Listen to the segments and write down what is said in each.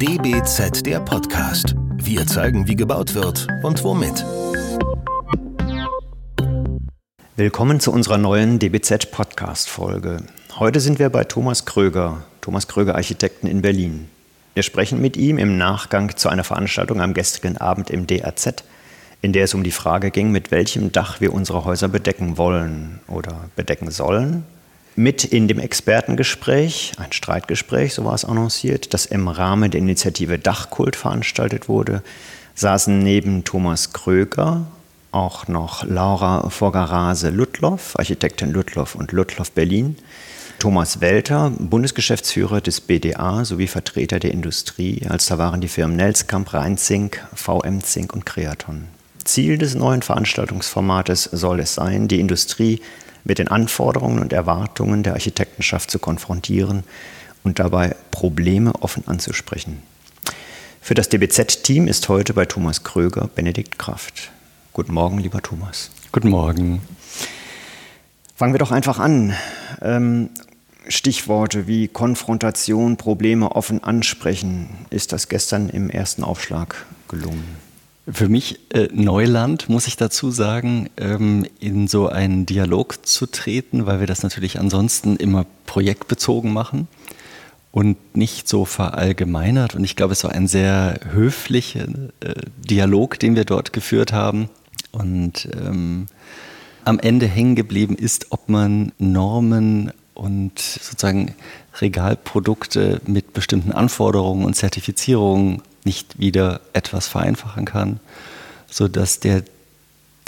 DBZ der Podcast. Wir zeigen, wie gebaut wird und womit. Willkommen zu unserer neuen DBZ Podcast Folge. Heute sind wir bei Thomas Kröger, Thomas Kröger Architekten in Berlin. Wir sprechen mit ihm im Nachgang zu einer Veranstaltung am gestrigen Abend im DRZ, in der es um die Frage ging, mit welchem Dach wir unsere Häuser bedecken wollen oder bedecken sollen mit in dem Expertengespräch, ein Streitgespräch, so war es annonciert, das im Rahmen der Initiative Dachkult veranstaltet wurde, saßen neben Thomas Kröger auch noch Laura Vorgarase-Ludloff, Architektin Ludloff und Ludloff Berlin, Thomas Welter, Bundesgeschäftsführer des BDA sowie Vertreter der Industrie, als da waren die Firmen Nelskamp, Rheinzink, VM Zink und Creaton. Ziel des neuen Veranstaltungsformates soll es sein, die Industrie mit den Anforderungen und Erwartungen der Architektenschaft zu konfrontieren und dabei Probleme offen anzusprechen. Für das DBZ-Team ist heute bei Thomas Kröger Benedikt Kraft. Guten Morgen, lieber Thomas. Guten Morgen. Fangen wir doch einfach an. Ähm, Stichworte wie Konfrontation, Probleme offen ansprechen. Ist das gestern im ersten Aufschlag gelungen? Für mich äh, Neuland, muss ich dazu sagen, ähm, in so einen Dialog zu treten, weil wir das natürlich ansonsten immer projektbezogen machen und nicht so verallgemeinert. Und ich glaube, es war ein sehr höflicher äh, Dialog, den wir dort geführt haben. Und ähm, am Ende hängen geblieben ist, ob man Normen und sozusagen Regalprodukte mit bestimmten Anforderungen und Zertifizierungen nicht wieder etwas vereinfachen kann, sodass der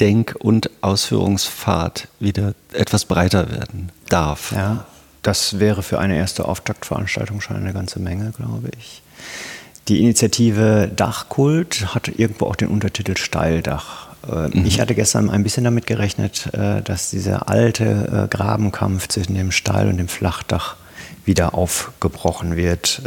Denk- und Ausführungspfad wieder etwas breiter werden darf. Ja, das wäre für eine erste Auftaktveranstaltung schon eine ganze Menge, glaube ich. Die Initiative Dachkult hat irgendwo auch den Untertitel Steildach. Äh, mhm. Ich hatte gestern ein bisschen damit gerechnet, äh, dass dieser alte äh, Grabenkampf zwischen dem Steil- und dem Flachdach wieder aufgebrochen wird.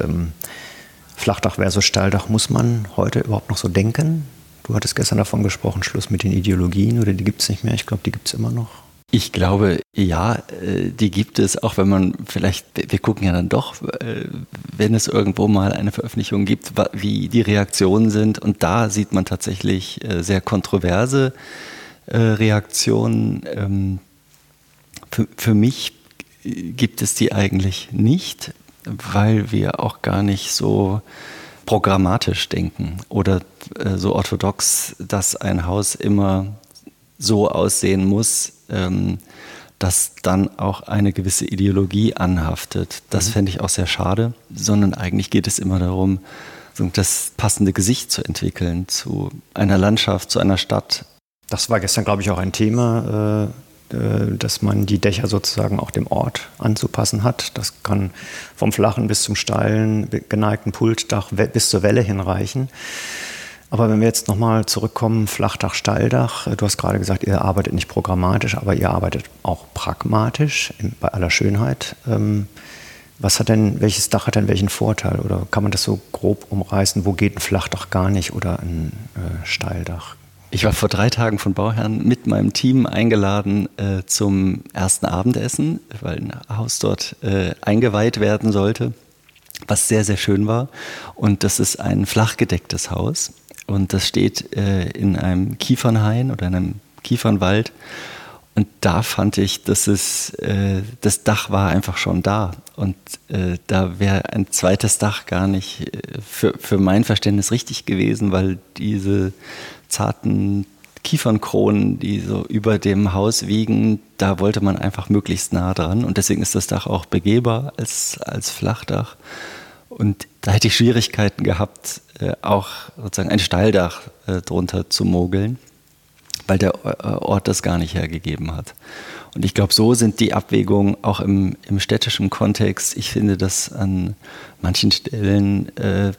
Flachdach versus Steildach, muss man heute überhaupt noch so denken? Du hattest gestern davon gesprochen, Schluss mit den Ideologien oder die gibt es nicht mehr? Ich glaube, die gibt es immer noch. Ich glaube, ja, äh, die gibt es, auch wenn man vielleicht, wir gucken ja dann doch, äh, wenn es irgendwo mal eine Veröffentlichung gibt, wie die Reaktionen sind. Und da sieht man tatsächlich äh, sehr kontroverse Reaktionen. Ähm, für mich gibt es die eigentlich nicht weil wir auch gar nicht so programmatisch denken oder äh, so orthodox, dass ein Haus immer so aussehen muss, ähm, dass dann auch eine gewisse Ideologie anhaftet. Das mhm. fände ich auch sehr schade, sondern eigentlich geht es immer darum, das passende Gesicht zu entwickeln zu einer Landschaft, zu einer Stadt. Das war gestern, glaube ich, auch ein Thema. Äh dass man die Dächer sozusagen auch dem Ort anzupassen hat. Das kann vom flachen bis zum steilen, geneigten Pultdach bis zur Welle hinreichen. Aber wenn wir jetzt nochmal zurückkommen, Flachdach, Steildach, äh, du hast gerade gesagt, ihr arbeitet nicht programmatisch, aber ihr arbeitet auch pragmatisch bei aller Schönheit. Ähm, was hat denn, welches Dach hat denn welchen Vorteil? Oder kann man das so grob umreißen? Wo geht ein Flachdach gar nicht oder ein äh, Steildach? Ich war vor drei Tagen von Bauherren mit meinem Team eingeladen äh, zum ersten Abendessen, weil ein Haus dort äh, eingeweiht werden sollte, was sehr, sehr schön war. Und das ist ein flachgedecktes Haus. Und das steht äh, in einem Kiefernhain oder in einem Kiefernwald. Und da fand ich, dass es, äh, das Dach war einfach schon da. Und äh, da wäre ein zweites Dach gar nicht äh, für, für mein Verständnis richtig gewesen, weil diese zarten Kiefernkronen, die so über dem Haus wiegen, da wollte man einfach möglichst nah dran. Und deswegen ist das Dach auch begehbar als, als Flachdach. Und da hätte ich Schwierigkeiten gehabt, äh, auch sozusagen ein Steildach äh, drunter zu mogeln, weil der äh, Ort das gar nicht hergegeben hat. Und ich glaube, so sind die Abwägungen auch im, im städtischen Kontext. Ich finde, dass an manchen Stellen äh,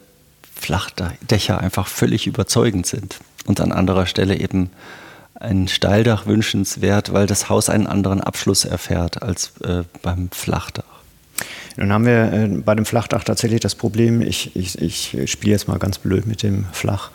Flachdächer einfach völlig überzeugend sind und an anderer Stelle eben ein Steildach wünschenswert, weil das Haus einen anderen Abschluss erfährt als äh, beim Flachdach. Nun haben wir äh, bei dem Flachdach tatsächlich das Problem, ich, ich, ich spiele jetzt mal ganz blöd mit dem Flach,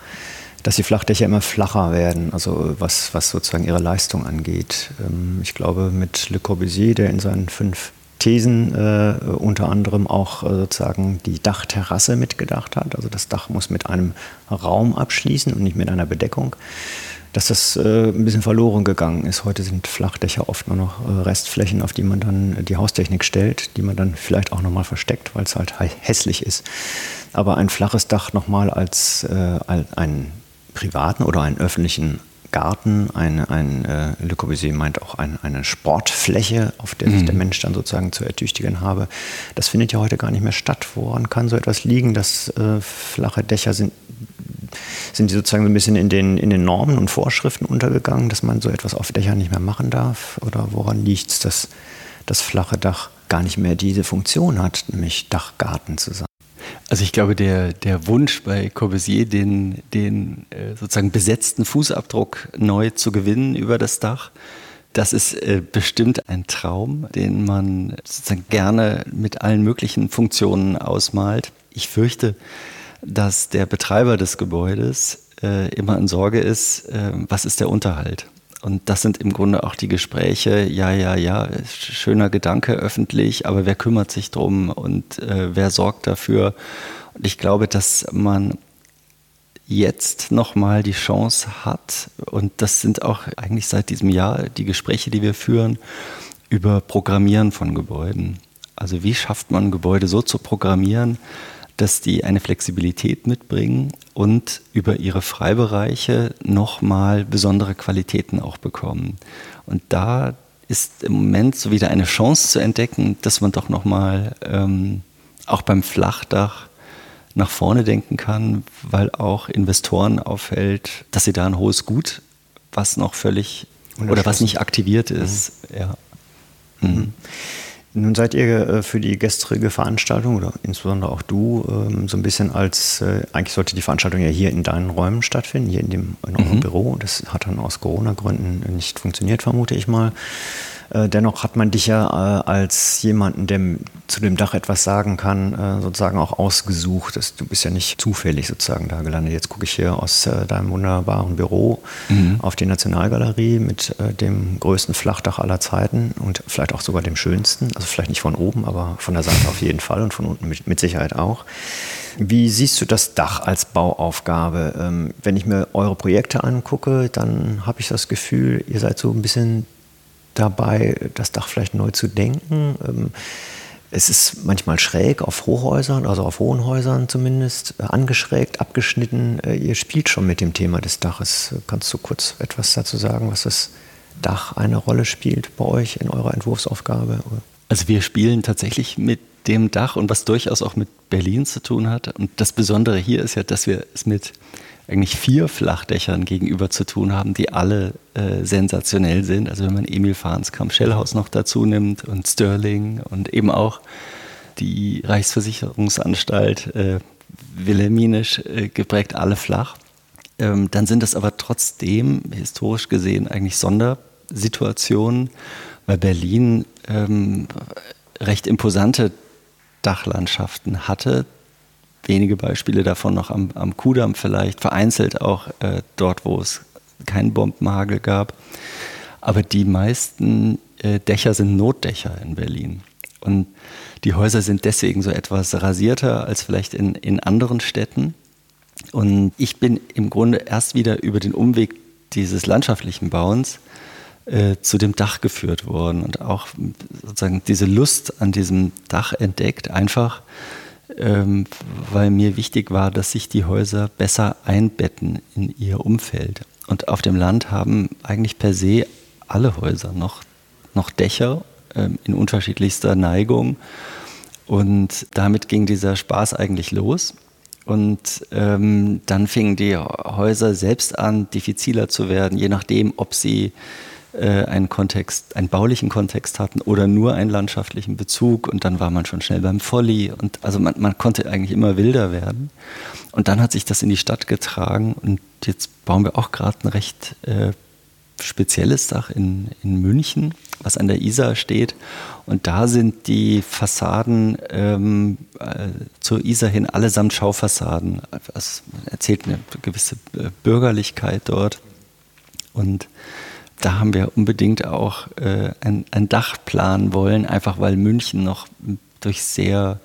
dass die Flachdächer immer flacher werden, also was, was sozusagen ihre Leistung angeht. Ähm, ich glaube, mit Le Corbusier, der in seinen fünf Thesen äh, unter anderem auch äh, sozusagen die Dachterrasse mitgedacht hat. Also das Dach muss mit einem Raum abschließen und nicht mit einer Bedeckung. Dass das äh, ein bisschen verloren gegangen ist. Heute sind Flachdächer oft nur noch äh, Restflächen, auf die man dann die Haustechnik stellt, die man dann vielleicht auch nochmal versteckt, weil es halt hässlich ist. Aber ein flaches Dach nochmal als äh, einen privaten oder einen öffentlichen Garten, ein, ein äh, Le Corbusier meint auch ein, eine Sportfläche, auf der sich der mhm. Mensch dann sozusagen zu ertüchtigen habe. Das findet ja heute gar nicht mehr statt. Woran kann so etwas liegen, dass äh, flache Dächer sind, sind die sozusagen so ein bisschen in den, in den Normen und Vorschriften untergegangen, dass man so etwas auf Dächern nicht mehr machen darf? Oder woran liegt es, dass das flache Dach gar nicht mehr diese Funktion hat, nämlich Dachgarten zu sein? Also ich glaube, der, der Wunsch bei Corbusier, den, den äh, sozusagen besetzten Fußabdruck neu zu gewinnen über das Dach, das ist äh, bestimmt ein Traum, den man sozusagen gerne mit allen möglichen Funktionen ausmalt. Ich fürchte, dass der Betreiber des Gebäudes äh, immer in Sorge ist, äh, was ist der Unterhalt? Und das sind im Grunde auch die Gespräche, ja, ja, ja, schöner Gedanke öffentlich, aber wer kümmert sich drum und äh, wer sorgt dafür? Und ich glaube, dass man jetzt nochmal die Chance hat, und das sind auch eigentlich seit diesem Jahr die Gespräche, die wir führen, über Programmieren von Gebäuden. Also wie schafft man Gebäude so zu programmieren, dass die eine Flexibilität mitbringen und über ihre Freibereiche nochmal besondere Qualitäten auch bekommen. Und da ist im Moment so wieder eine Chance zu entdecken, dass man doch nochmal ähm, auch beim Flachdach nach vorne denken kann, weil auch Investoren auffällt, dass sie da ein hohes Gut, was noch völlig oder was nicht aktiviert ist, mhm. ja. Mhm. Nun seid ihr äh, für die gestrige Veranstaltung oder insbesondere auch du ähm, so ein bisschen als, äh, eigentlich sollte die Veranstaltung ja hier in deinen Räumen stattfinden, hier in, dem, in eurem mhm. Büro. Das hat dann aus Corona-Gründen nicht funktioniert, vermute ich mal. Äh, dennoch hat man dich ja äh, als jemanden, der zu dem Dach etwas sagen kann, äh, sozusagen auch ausgesucht. Du bist ja nicht zufällig sozusagen da gelandet. Jetzt gucke ich hier aus deinem wunderbaren Büro mhm. auf die Nationalgalerie mit dem größten Flachdach aller Zeiten und vielleicht auch sogar dem schönsten. Also vielleicht nicht von oben, aber von der Seite auf jeden Fall und von unten mit, mit Sicherheit auch. Wie siehst du das Dach als Bauaufgabe? Ähm, wenn ich mir eure Projekte angucke, dann habe ich das Gefühl, ihr seid so ein bisschen dabei, das Dach vielleicht neu zu denken. Ähm, es ist manchmal schräg auf Hochhäusern, also auf hohen Häusern zumindest, äh, angeschrägt, abgeschnitten. Äh, ihr spielt schon mit dem Thema des Daches. Kannst du kurz etwas dazu sagen, was das Dach eine Rolle spielt bei euch in eurer Entwurfsaufgabe? Also wir spielen tatsächlich mit dem Dach und was durchaus auch mit Berlin zu tun hat. Und das Besondere hier ist ja, dass wir es mit eigentlich vier Flachdächern gegenüber zu tun haben, die alle äh, sensationell sind. Also wenn man Emil Farnskamp Schellhaus noch dazu nimmt und Sterling und eben auch die Reichsversicherungsanstalt äh, wilhelminisch äh, geprägt, alle flach. Ähm, dann sind das aber trotzdem historisch gesehen eigentlich Sondersituationen, weil Berlin ähm, recht imposante Dachlandschaften hatte, wenige Beispiele davon noch am, am Kudamm vielleicht, vereinzelt auch äh, dort, wo es keinen Bombenhagel gab. Aber die meisten äh, Dächer sind Notdächer in Berlin. Und die Häuser sind deswegen so etwas rasierter als vielleicht in, in anderen Städten. Und ich bin im Grunde erst wieder über den Umweg dieses landschaftlichen Bauens äh, zu dem Dach geführt worden und auch sozusagen diese Lust an diesem Dach entdeckt, einfach ähm, weil mir wichtig war, dass sich die Häuser besser einbetten in ihr Umfeld. Und auf dem Land haben eigentlich per se alle Häuser noch, noch Dächer ähm, in unterschiedlichster Neigung. Und damit ging dieser Spaß eigentlich los. Und ähm, dann fingen die Häuser selbst an, diffiziler zu werden, je nachdem, ob sie einen Kontext, einen baulichen Kontext hatten oder nur einen landschaftlichen Bezug und dann war man schon schnell beim Folly und also man, man konnte eigentlich immer wilder werden. Und dann hat sich das in die Stadt getragen und jetzt bauen wir auch gerade ein recht äh, spezielles Dach in, in München, was an der Isar steht. Und da sind die Fassaden ähm, äh, zur Isar hin allesamt Schaufassaden. Also erzählt eine gewisse äh, Bürgerlichkeit dort. Und da haben wir unbedingt auch äh, ein, ein Dach planen wollen, einfach weil München noch durch sehr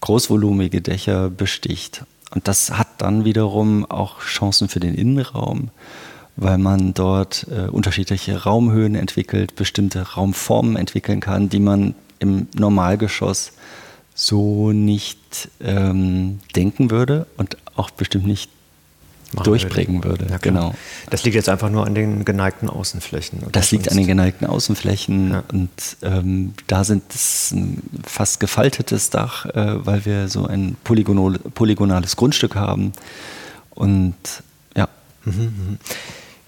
großvolumige Dächer besticht. Und das hat dann wiederum auch Chancen für den Innenraum, weil man dort äh, unterschiedliche Raumhöhen entwickelt, bestimmte Raumformen entwickeln kann, die man im Normalgeschoss so nicht ähm, denken würde und auch bestimmt nicht durchbringen würde. Ja, genau. Das liegt jetzt einfach nur an den geneigten Außenflächen. Das liegt an den geneigten Außenflächen ja. und ähm, da sind es ein fast gefaltetes Dach, äh, weil wir so ein polygonales Grundstück haben und ja. Mhm, mhm.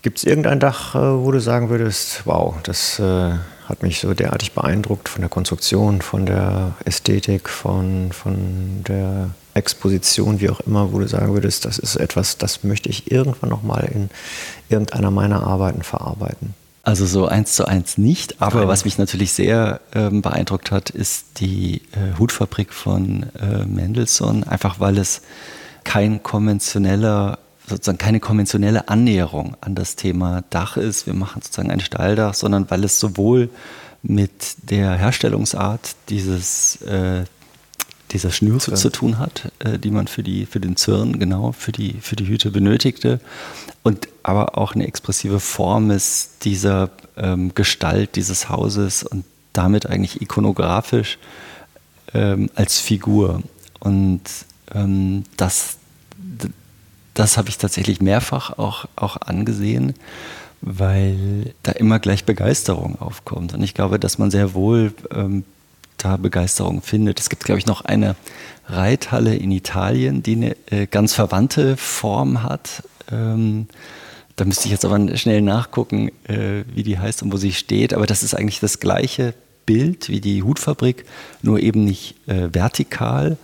Gibt es irgendein Dach, äh, wo du sagen würdest, wow, das äh, hat mich so derartig beeindruckt von der Konstruktion, von der Ästhetik, von, von der Exposition, wie auch immer, wo du sagen würdest, das ist etwas, das möchte ich irgendwann nochmal in irgendeiner meiner Arbeiten verarbeiten? Also so eins zu eins nicht, aber Nein. was mich natürlich sehr ähm, beeindruckt hat, ist die äh, Hutfabrik von äh, Mendelssohn, einfach weil es kein konventioneller sozusagen keine konventionelle Annäherung an das Thema Dach ist. Wir machen sozusagen ein Stahldach, sondern weil es sowohl mit der Herstellungsart dieses äh, dieser Schnüre Zirn. zu tun hat, äh, die man für, die, für den Zirn, genau, für die, für die Hüte benötigte. Und aber auch eine expressive Form ist dieser ähm, Gestalt dieses Hauses und damit eigentlich ikonografisch ähm, als Figur. Und ähm, das, das habe ich tatsächlich mehrfach auch, auch angesehen, weil da immer gleich Begeisterung aufkommt. Und ich glaube, dass man sehr wohl ähm, da Begeisterung findet. Es gibt, glaube ich, noch eine Reithalle in Italien, die eine äh, ganz verwandte Form hat. Ähm, da müsste ich jetzt aber schnell nachgucken, äh, wie die heißt und wo sie steht. Aber das ist eigentlich das gleiche Bild wie die Hutfabrik, nur eben nicht äh, vertikal,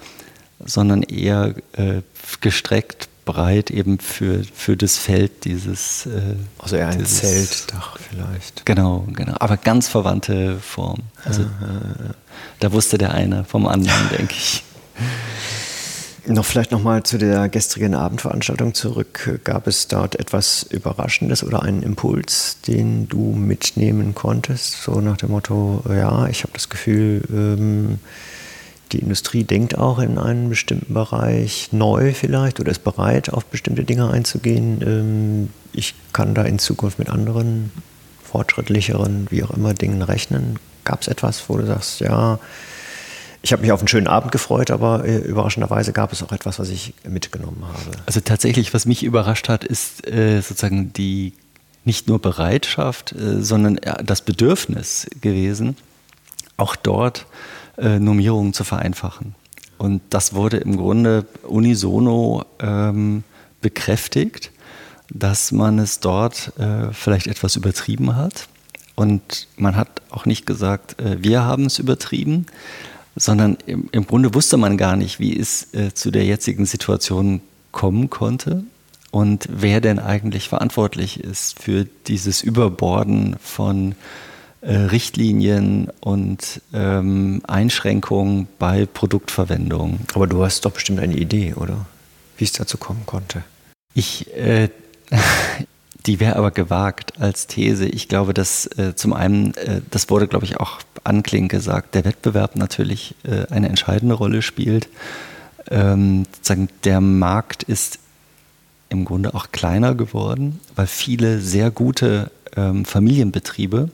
sondern eher äh, gestreckt breit eben für, für das Feld dieses. Äh, also eher ein dieses, Zeltdach vielleicht. Genau, genau. Aber ganz verwandte Form. Also, da wusste der eine vom anderen, denke ich. Noch vielleicht nochmal zu der gestrigen Abendveranstaltung zurück. Gab es dort etwas Überraschendes oder einen Impuls, den du mitnehmen konntest? So nach dem Motto, ja, ich habe das Gefühl, ähm, die Industrie denkt auch in einem bestimmten Bereich neu vielleicht oder ist bereit, auf bestimmte Dinge einzugehen. Ähm, ich kann da in Zukunft mit anderen fortschrittlicheren, wie auch immer, Dingen rechnen. Gab es etwas, wo du sagst, ja, ich habe mich auf einen schönen Abend gefreut, aber äh, überraschenderweise gab es auch etwas, was ich mitgenommen habe. Also tatsächlich, was mich überrascht hat, ist äh, sozusagen die nicht nur Bereitschaft, äh, sondern das Bedürfnis gewesen, auch dort äh, Normierungen zu vereinfachen. Und das wurde im Grunde unisono ähm, bekräftigt, dass man es dort äh, vielleicht etwas übertrieben hat. Und man hat auch nicht gesagt, äh, wir haben es übertrieben, sondern im, im, Grunde wusste man gar nicht, wie es äh, zu der jetzigen Situation kommen konnte und wer denn eigentlich verantwortlich ist für dieses Überborden von äh, Richtlinien und ähm, Einschränkungen bei Produktverwendung. Aber du hast doch bestimmt eine Idee, oder? Wie es dazu kommen konnte. Ich, äh, die wäre aber gewagt als These. Ich glaube, dass äh, zum einen, äh, das wurde, glaube ich, auch anklingend gesagt, der Wettbewerb natürlich äh, eine entscheidende Rolle spielt. Ähm, sozusagen der Markt ist im Grunde auch kleiner geworden, weil viele sehr gute ähm, Familienbetriebe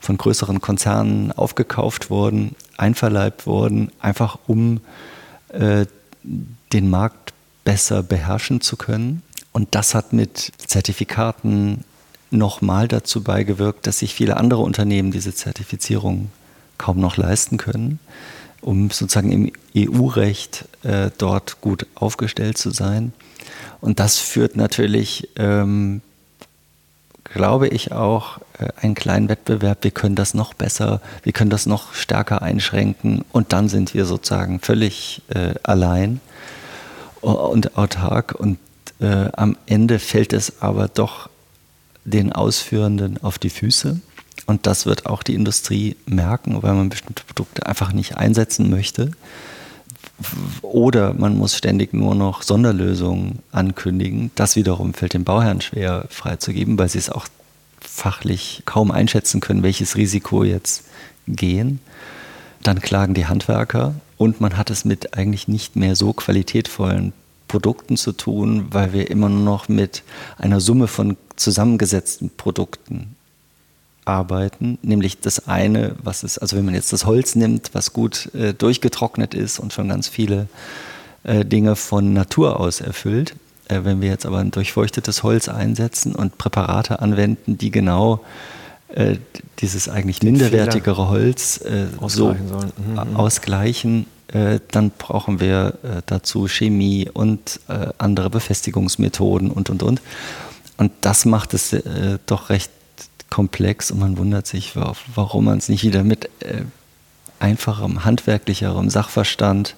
von größeren Konzernen aufgekauft wurden, einverleibt wurden, einfach um äh, den Markt besser beherrschen zu können. Und das hat mit Zertifikaten nochmal dazu beigewirkt, dass sich viele andere Unternehmen diese Zertifizierung kaum noch leisten können, um sozusagen im EU-Recht äh, dort gut aufgestellt zu sein. Und das führt natürlich ähm, glaube ich auch, äh, einen kleinen Wettbewerb, wir können das noch besser, wir können das noch stärker einschränken. Und dann sind wir sozusagen völlig äh, allein und autark. Und äh, am Ende fällt es aber doch den Ausführenden auf die Füße und das wird auch die Industrie merken, weil man bestimmte Produkte einfach nicht einsetzen möchte. Oder man muss ständig nur noch Sonderlösungen ankündigen. Das wiederum fällt den Bauherren schwer freizugeben, weil sie es auch fachlich kaum einschätzen können, welches Risiko jetzt gehen. Dann klagen die Handwerker und man hat es mit eigentlich nicht mehr so qualitätvollen Produkten zu tun, weil wir immer nur noch mit einer Summe von zusammengesetzten Produkten arbeiten, nämlich das eine, was ist, also wenn man jetzt das Holz nimmt, was gut äh, durchgetrocknet ist und schon ganz viele äh, Dinge von Natur aus erfüllt, äh, wenn wir jetzt aber ein durchfeuchtetes Holz einsetzen und Präparate anwenden, die genau äh, dieses eigentlich minderwertigere Holz äh, so mhm, mhm. ausgleichen, äh, dann brauchen wir dazu Chemie und andere Befestigungsmethoden und und und. Und das macht es doch recht komplex und man wundert sich, warum man es nicht wieder mit äh, einfacherem, handwerklicherem Sachverstand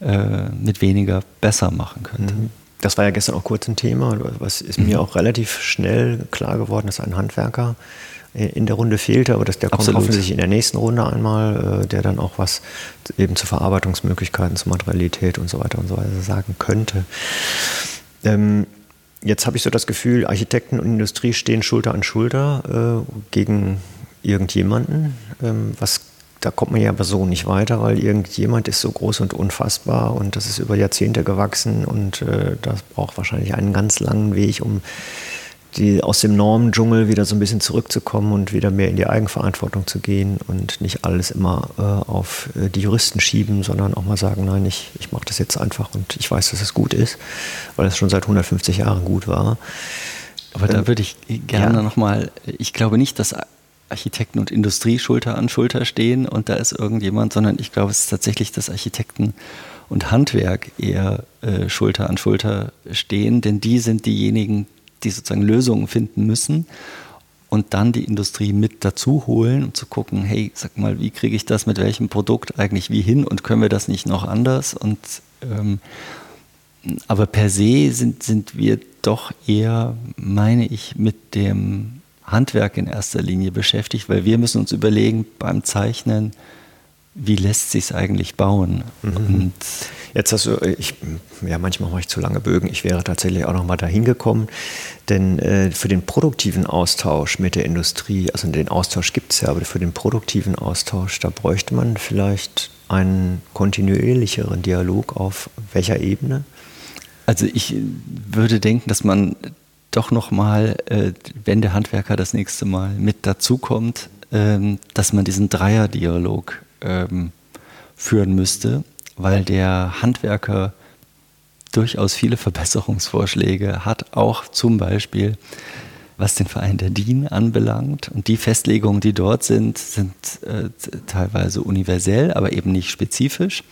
äh, mit weniger besser machen könnte. Mhm. Das war ja gestern auch kurz ein Thema, was ist mir mhm. auch relativ schnell klar geworden, dass ein Handwerker äh, in der Runde fehlte, aber dass der kommt Absolut. hoffentlich in der nächsten Runde einmal, äh, der dann auch was eben zu Verarbeitungsmöglichkeiten, zu Materialität und so weiter und so weiter sagen könnte. Ähm, Jetzt habe ich so das Gefühl, Architekten und Industrie stehen Schulter an Schulter äh, gegen irgendjemanden. Ähm, was, da kommt man ja aber so nicht weiter, weil irgendjemand ist so groß und unfassbar und das ist über Jahrzehnte gewachsen und äh, das braucht wahrscheinlich einen ganz langen Weg, um die, aus dem Normendschungel wieder so ein bisschen zurückzukommen und wieder mehr in die Eigenverantwortung zu gehen und nicht alles immer äh, auf äh, die Juristen schieben, sondern auch mal sagen, nein, ich, ich mache das jetzt einfach und ich weiß, dass es gut ist, weil es schon seit 150 Jahren gut war. Aber ähm, da würde ich gerne ja. nochmal, ich glaube nicht, dass Architekten und Industrie Schulter an Schulter stehen und da ist irgendjemand, sondern ich glaube, es ist tatsächlich, dass Architekten und Handwerk eher äh, Schulter an Schulter stehen, denn die sind diejenigen, die sozusagen Lösungen finden müssen und dann die Industrie mit dazu holen, um zu gucken, hey, sag mal, wie kriege ich das mit welchem Produkt eigentlich wie hin und können wir das nicht noch anders? Und ähm, aber per se sind, sind wir doch eher, meine ich, mit dem Handwerk in erster Linie beschäftigt, weil wir müssen uns überlegen beim Zeichnen, wie lässt sich es eigentlich bauen? Mhm. Jetzt hast du, ich, ja, manchmal mache ich zu lange Bögen. Ich wäre tatsächlich auch noch mal dahin gekommen, denn äh, für den produktiven Austausch mit der Industrie, also den Austausch gibt es ja, aber für den produktiven Austausch, da bräuchte man vielleicht einen kontinuierlicheren Dialog auf welcher Ebene? Also ich würde denken, dass man doch noch mal, äh, wenn der Handwerker das nächste Mal mit dazukommt, ähm, dass man diesen Dreierdialog ähm, führen müsste, weil der Handwerker durchaus viele Verbesserungsvorschläge hat, auch zum Beispiel was den Verein der DIN anbelangt. Und die Festlegungen, die dort sind, sind äh, teilweise universell, aber eben nicht spezifisch.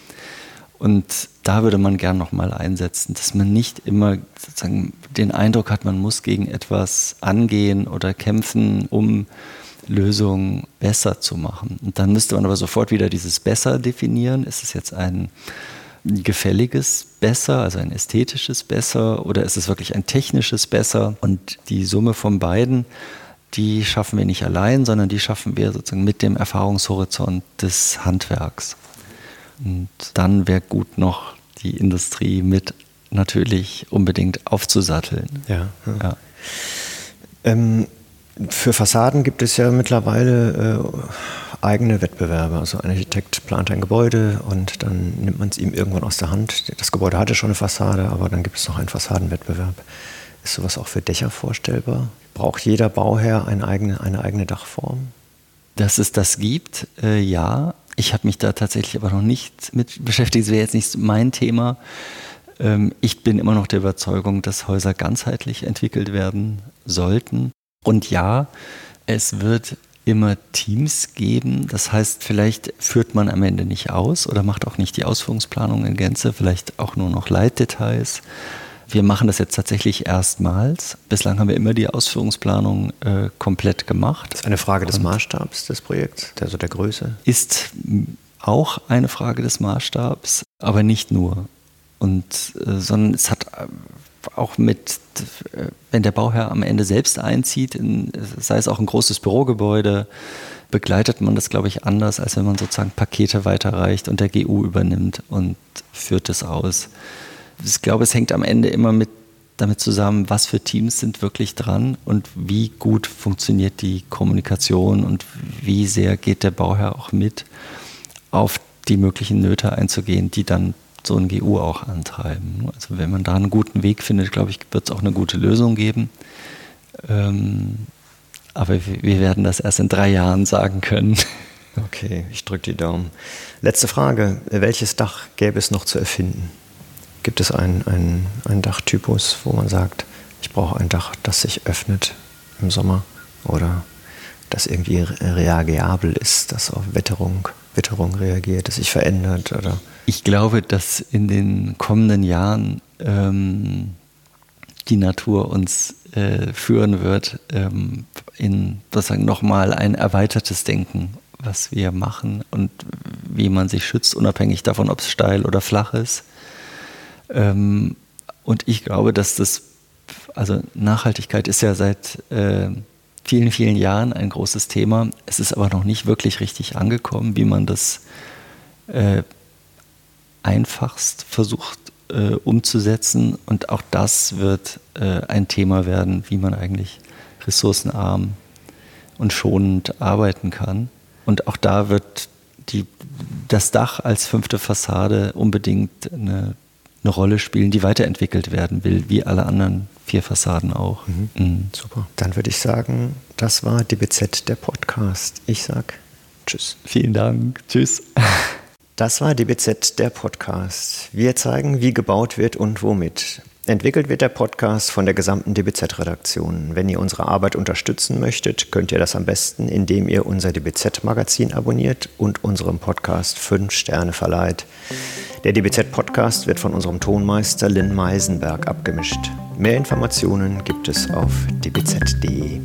Und da würde man gern nochmal einsetzen, dass man nicht immer sozusagen den Eindruck hat, man muss gegen etwas angehen oder kämpfen, um Lösung besser zu machen. Und dann müsste man aber sofort wieder dieses besser definieren. Ist es jetzt ein gefälliges besser, also ein ästhetisches besser oder ist es wirklich ein technisches besser? Und die Summe von beiden, die schaffen wir nicht allein, sondern die schaffen wir sozusagen mit dem Erfahrungshorizont des Handwerks. Und dann wäre gut noch die Industrie mit natürlich unbedingt aufzusatteln. Ja. ja. ja. Ähm, für Fassaden gibt es ja mittlerweile äh, eigene Wettbewerbe. Also ein Architekt plant ein Gebäude und dann nimmt man es ihm irgendwann aus der Hand. Das Gebäude hatte schon eine Fassade, aber dann gibt es noch einen Fassadenwettbewerb. Ist sowas auch für Dächer vorstellbar? Braucht jeder Bauherr eine eigene, eine eigene Dachform? Dass es das gibt, äh, ja. Ich habe mich da tatsächlich aber noch nicht mit beschäftigt. Das wäre jetzt nicht mein Thema. Ähm, ich bin immer noch der Überzeugung, dass Häuser ganzheitlich entwickelt werden sollten. Und ja, es wird immer Teams geben. Das heißt, vielleicht führt man am Ende nicht aus oder macht auch nicht die Ausführungsplanung in Gänze, vielleicht auch nur noch Leitdetails. Wir machen das jetzt tatsächlich erstmals. Bislang haben wir immer die Ausführungsplanung äh, komplett gemacht. Das ist eine Frage des Maßstabs des Projekts, also der Größe. Ist auch eine Frage des Maßstabs, aber nicht nur. Und, äh, sondern es hat auch mit, wenn der Bauherr am Ende selbst einzieht, in, sei es auch ein großes Bürogebäude, begleitet man das, glaube ich, anders, als wenn man sozusagen Pakete weiterreicht und der GU übernimmt und führt es aus. Ich glaube, es hängt am Ende immer mit damit zusammen, was für Teams sind wirklich dran und wie gut funktioniert die Kommunikation und wie sehr geht der Bauherr auch mit, auf die möglichen Nöte einzugehen, die dann so ein GU auch antreiben. Also wenn man da einen guten Weg findet, glaube ich, wird es auch eine gute Lösung geben. Ähm, aber wir werden das erst in drei Jahren sagen können. Okay, ich drücke die Daumen. Letzte Frage. Welches Dach gäbe es noch zu erfinden? Gibt es einen, einen, einen Dachtypus, wo man sagt, ich brauche ein Dach, das sich öffnet im Sommer oder das irgendwie reagiabel ist, das auf Witterung, Witterung reagiert, das sich verändert? Oder? Ich glaube, dass in den kommenden Jahren ähm, die Natur uns äh, führen wird ähm, in sozusagen nochmal ein erweitertes Denken, was wir machen und wie man sich schützt, unabhängig davon, ob es steil oder flach ist. Ähm, und ich glaube, dass das, also Nachhaltigkeit ist ja seit äh, vielen, vielen Jahren ein großes Thema. Es ist aber noch nicht wirklich richtig angekommen, wie man das äh, einfachst versucht äh, umzusetzen. Und auch das wird äh, ein Thema werden, wie man eigentlich ressourcenarm und schonend arbeiten kann. Und auch da wird die, das Dach als fünfte Fassade unbedingt eine eine Rolle spielen, die weiterentwickelt werden will, wie alle anderen vier Fassaden auch. Mhm. Mhm. Super. Dann würde ich sagen, das war DBZ, der Podcast. Ich sag Tschüss. Vielen Dank. Tschüss. Das war DBZ, der Podcast. Wir zeigen, wie gebaut wird und womit. Entwickelt wird der Podcast von der gesamten DBZ-Redaktion. Wenn ihr unsere Arbeit unterstützen möchtet, könnt ihr das am besten, indem ihr unser DBZ-Magazin abonniert und unserem Podcast fünf Sterne verleiht. Der DBZ-Podcast wird von unserem Tonmeister Lynn Meisenberg abgemischt. Mehr Informationen gibt es auf dbz.de.